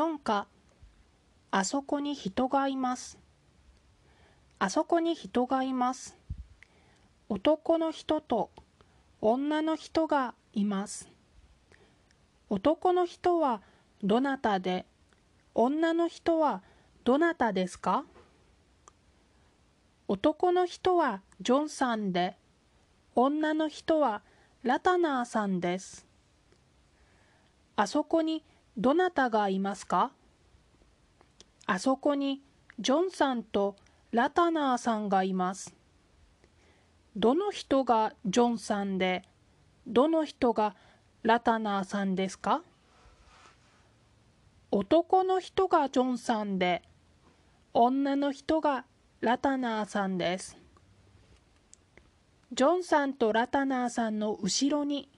4か。あそこに人がいます。あそこに人がいます。男の人と女の人がいます。男の人はどなたで女の人はどなたですか？男の人はジョンさんで女の人はラタナーさんです。あそこにどなたがいますか？あそこにジョンさんとラタナーさんがいます。どの人がジョンさんで、どの人がラタナーさんですか？男の人がジョンさんで、女の人がラタナーさんです。ジョンさんとラタナーさんの後ろに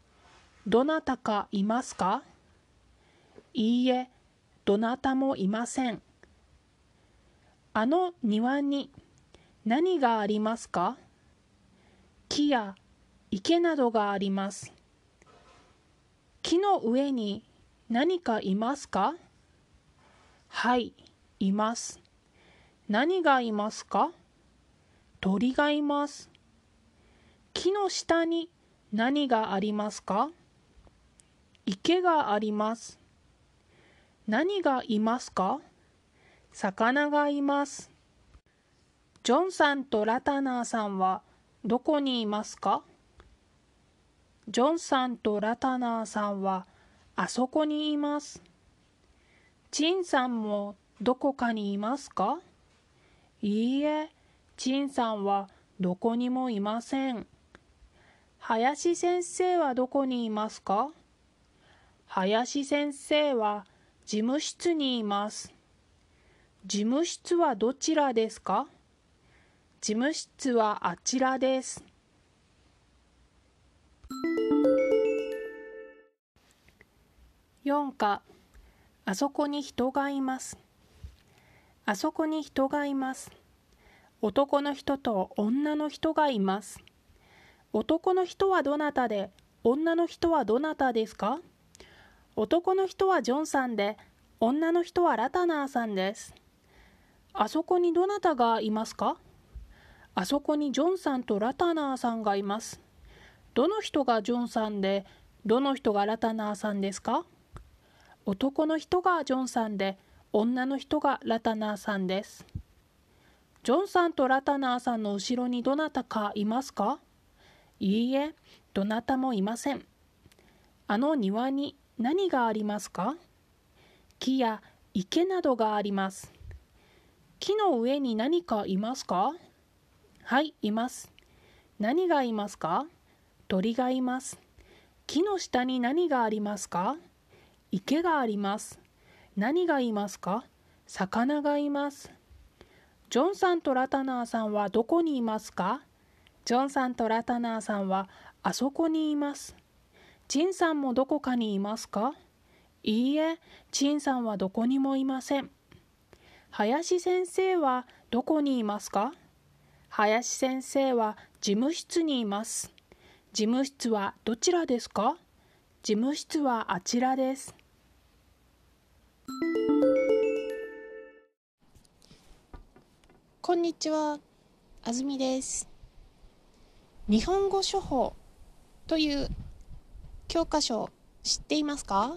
どなたかいますか？いいえ、どなたもいません。あの庭に何がありますか？木や池などがあります。木の上に何かいますか？はい、います。何がいますか？鳥がいます。木の下に何がありますか？池があります。何がいますか？魚がいます。ジョンさんとラタナーさんはどこにいますか？ジョンさんとラタナーさんはあそこにいます。チンさんもどこかにいますか？いいえ、チンさんはどこにもいません。林先生はどこにいますか？林先生は事務室にいます。事務室はどちらですか？事務室はあちらです。4かあそこに人がいます。あそこに人がいます。男の人と女の人がいます。男の人はどなたで、女の人はどなたですか？男の人はジョンさんで、女の人はラタナーさんです。あそこにどなたがいますか？あそこにジョンさんとラタナーさんがいます。どの人がジョンさんで、どの人がラタナーさんですか？男の人がジョンさんで、女の人がラタナーさんです。ジョンさんとラタナーさんの後ろにどなたかいますか？いいえ、どなたもいません。あの庭に何がありますか？木や池などがあります。木の上に何かいますか？はい、います。何がいますか？鳥がいます。木の下に何がありますか？池があります。何がいますか？魚がいます。ジョンさんとラタナーさんはどこにいますか？ジョンさんとラタナーさんはあそこにいます。チンさんもどこかにいますか？いいえ、チンさんはどこにもいません。林先生はどこにいますか？林先生は事務室にいます。事務室はどちらですか？事務室はあちらです。こんにちは、あずみです。日本語処方という教科書知っていますか？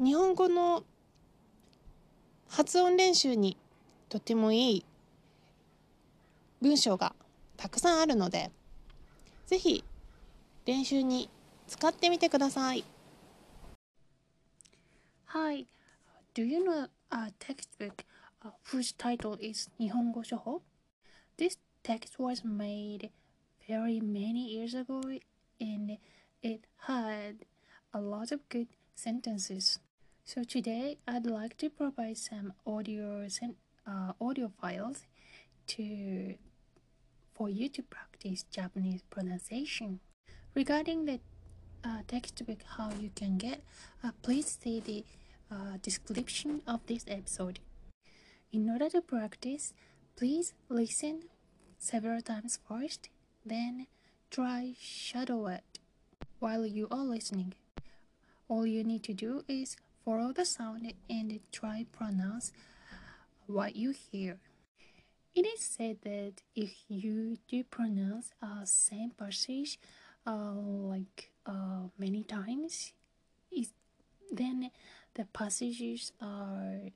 日本語の発音練習にとてもいい文章がたくさんあるのでぜひ練習に使ってみてください。Hi, do you know a textbook whose title is 日本語処方 This text was made very many years ago and it had a lot of good sentences. So today I'd like to provide some audio uh, audio files to for you to practice Japanese pronunciation. Regarding the uh, textbook how you can get, uh, please see the uh, description of this episode. In order to practice, please listen several times first then try shadow it while you are listening. all you need to do is follow the sound and try pronounce what you hear. It is said that if you do pronounce a same passage uh, like uh, many times, it, then the passages are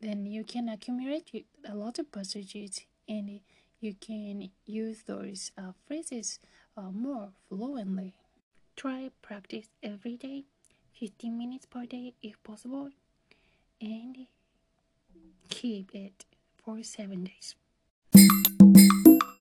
then you can accumulate a lot of passages and you can use those uh, phrases uh, more fluently. Try practice every day, 15 minutes per day if possible, and keep it for seven days.